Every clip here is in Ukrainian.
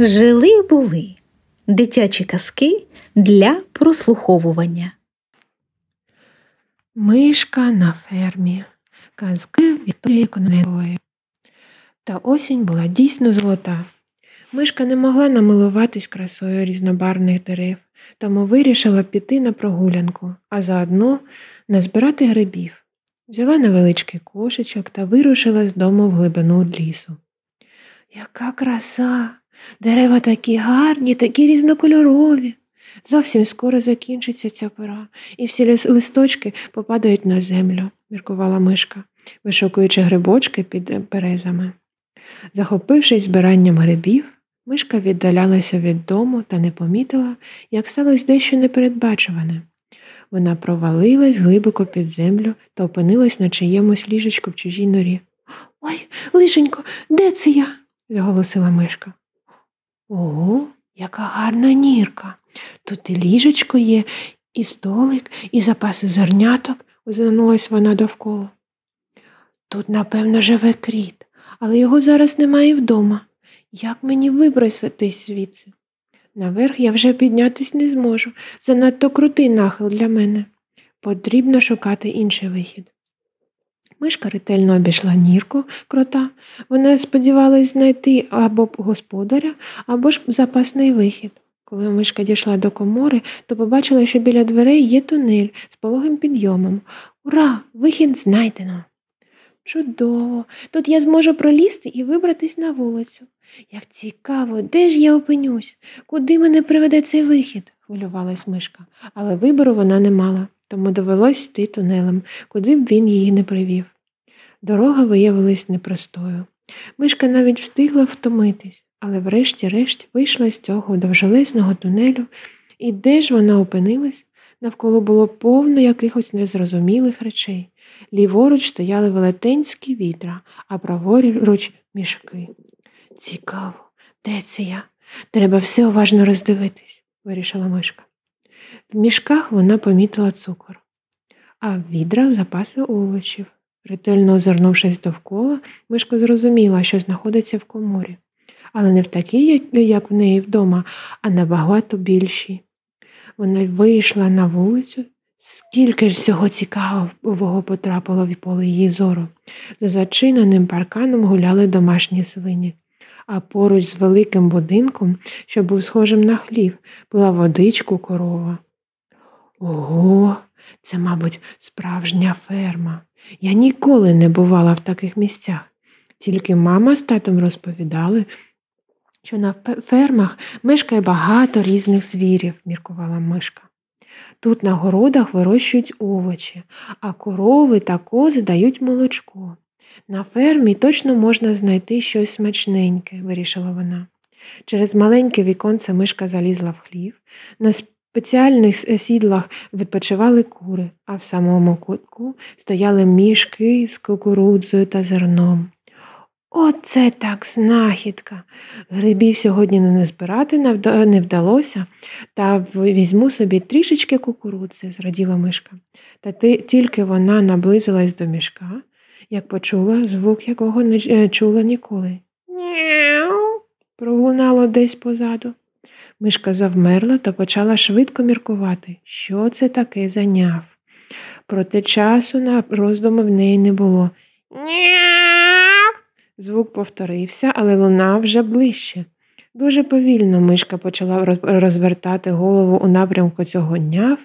Жили були дитячі казки для прослуховування. Мишка на фермі. Казки Вікторії Коневої. Та осінь була дійсно золота. Мишка не могла намилуватись красою різнобарвних дерев, тому вирішила піти на прогулянку, а заодно назбирати грибів. Взяла невеличкий кошечок та вирушила з дому в глибину лісу. Яка краса! Дерева такі гарні, такі різнокольорові. Зовсім скоро закінчиться ця пора, і всі листочки попадають на землю, міркувала мишка, вишукуючи грибочки під березами. Захопившись збиранням грибів, мишка віддалялася від дому та не помітила, як сталося дещо непередбачуване. Вона провалилась глибоко під землю та опинилась на чиємусь ліжечку в чужій норі. Ой, лишенько, де це я? заголосила мишка. Ого, яка гарна нірка. Тут і ліжечко є, і столик, і запаси зерняток, озирнулась вона довкола. Тут, напевно, живе кріт, але його зараз немає вдома. Як мені виброситись звідси? Наверх я вже піднятись не зможу. Занадто крутий нахил для мене. Потрібно шукати інший вихід. Мишка ретельно обійшла нірку крота. Вона сподівалась знайти або господаря, або ж запасний вихід. Коли мишка дійшла до комори, то побачила, що біля дверей є тунель з пологим підйомом. Ура! Вихід знайдено. Чудово! Тут я зможу пролізти і вибратись на вулицю. Як цікаво, де ж я опинюсь? Куди мене приведе цей вихід? хвилювалась мишка, але вибору вона не мала тому довелось йти тунелем, куди б він її не привів. Дорога виявилась непростою. Мишка навіть встигла втомитись, але врешті-решт вийшла з цього довжелезного тунелю, і де ж вона опинилась? Навколо було повно якихось незрозумілих речей. Ліворуч стояли велетенські вітра, а праворуч мішки. Цікаво, де це я? Треба все уважно роздивитись, вирішила мишка. В мішках вона помітила цукор, а в відрах запаси овочів. Ретельно озирнувшись довкола, мишка зрозуміла, що знаходиться в коморі, але не в такій, як в неї вдома, а набагато більшій. Вона вийшла на вулицю, скільки ж всього цікавого потрапило в поле її зору. За зачиненим парканом гуляли домашні свині, а поруч з великим будинком, що був схожим на хлів, пила водичку корова. Ого, це, мабуть, справжня ферма. Я ніколи не бувала в таких місцях. Тільки мама з татом розповідали, що на фермах мешкає багато різних звірів, міркувала мишка. Тут на городах вирощують овочі, а корови та кози дають молочко. На фермі точно можна знайти щось смачненьке, вирішила вона. Через маленьке віконце мишка залізла в хлів, На спеціальних сідлах відпочивали кури, а в самому кутку стояли мішки з кукурудзою та зерном. Оце так знахідка. Грибів сьогодні не збирати не вдалося, та візьму собі трішечки кукурудзи, зраділа мишка. Та тільки вона наблизилась до мішка, як почула звук, якого не е, чула ніколи. Няу. пролунало десь позаду. Мишка завмерла та почала швидко міркувати, що це таке заняв. Проте часу на роздуми в неї не було. Няв. Звук повторився, але лунав вже ближче. Дуже повільно мишка почала розвертати голову у напрямку цього няв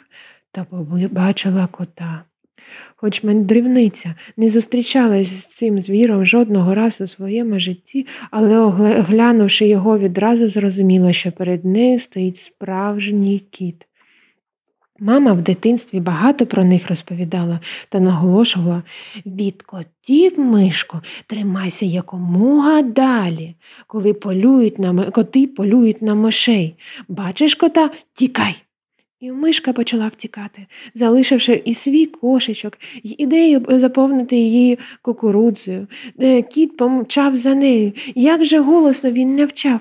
та побачила кота. Хоч мандрівниця не зустрічалась з цим звіром жодного разу у своєму житті, але, оглянувши його, відразу зрозуміла, що перед нею стоїть справжній кіт. Мама в дитинстві багато про них розповідала та наголошувала від котів, мишко, тримайся якомога далі, коли полюють на коти полюють на мишей. Бачиш кота, тікай. І мишка почала втікати, залишивши і свій кошечок, і ідею заповнити її кукурудзою. Е, кіт помчав за нею. Як же голосно він не вчав.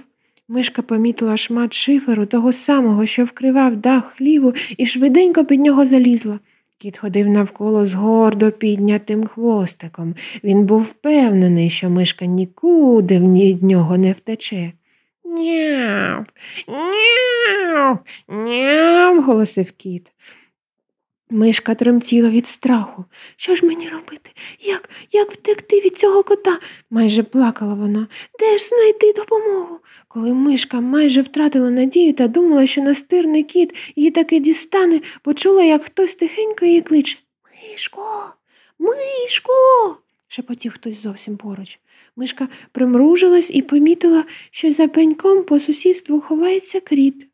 Мишка помітила шмат шиферу, того самого, що вкривав дах хліву, і швиденько під нього залізла. Кіт ходив навколо з гордо піднятим хвостиком. Він був впевнений, що мишка нікуди від нього не втече. Няв, няв, няв, голосив кіт. Мишка тремтіла від страху. Що ж мені робити? Як як втекти від цього кота? майже плакала вона. Де ж знайти допомогу? Коли мишка майже втратила надію та думала, що настирний кіт її таки дістане, почула, як хтось тихенько її кличе. Мишко, мишко. шепотів хтось зовсім поруч. Мишка примружилась і помітила, що за пеньком по сусідству ховається кріт.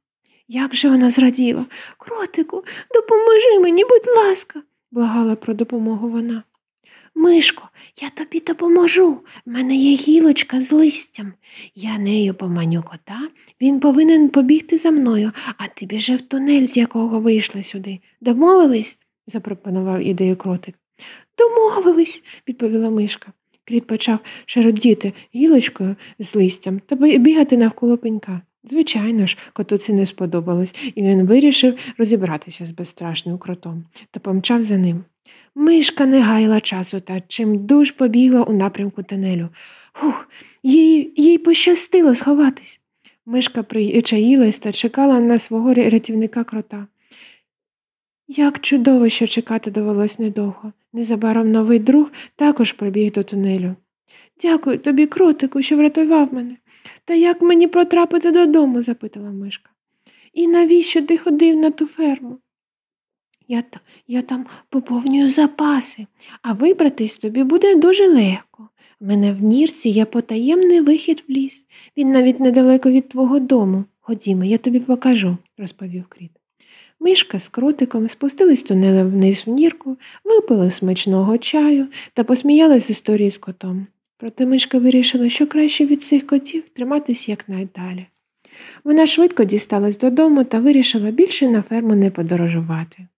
Як же вона зраділа. Кротику, допоможи мені, будь ласка, благала про допомогу вона. Мишко, я тобі допоможу. В мене є гілочка з листям. Я нею поманю кота, він повинен побігти за мною, а ти біжи в тунель, з якого вийшли сюди. Домовились? запропонував ідею кротик. Домовились, відповіла мишка. Кріт почав шародіти гілочкою з листям та бігати навколо пенька. Звичайно ж, коту це не сподобалось, і він вирішив розібратися з безстрашним кротом та помчав за ним. Мишка не гаяла часу та чим дуж побігла у напрямку тунелю. Хух, їй їй пощастило сховатись. Мишка причаїлась та чекала на свого рятівника крота. Як чудово, що чекати довелось недовго. Незабаром новий друг також прибіг до тунелю. Дякую тобі, кротику, що врятував мене. Та як мені потрапити додому? запитала мишка. І навіщо ти ходив на ту ферму? Я я там поповнюю запаси, а вибратись тобі буде дуже легко. В мене в нірці є потаємний вихід в ліс. Він навіть недалеко від твого дому. Ходімо, я тобі покажу, розповів кріт. Мишка з кротиком спустились тунелем вниз в нірку, випили смачного чаю та посміялись з історії з котом. Проте мишка вирішила, що краще від цих котів триматись якнайдалі. Вона швидко дісталась додому та вирішила більше на ферму не подорожувати.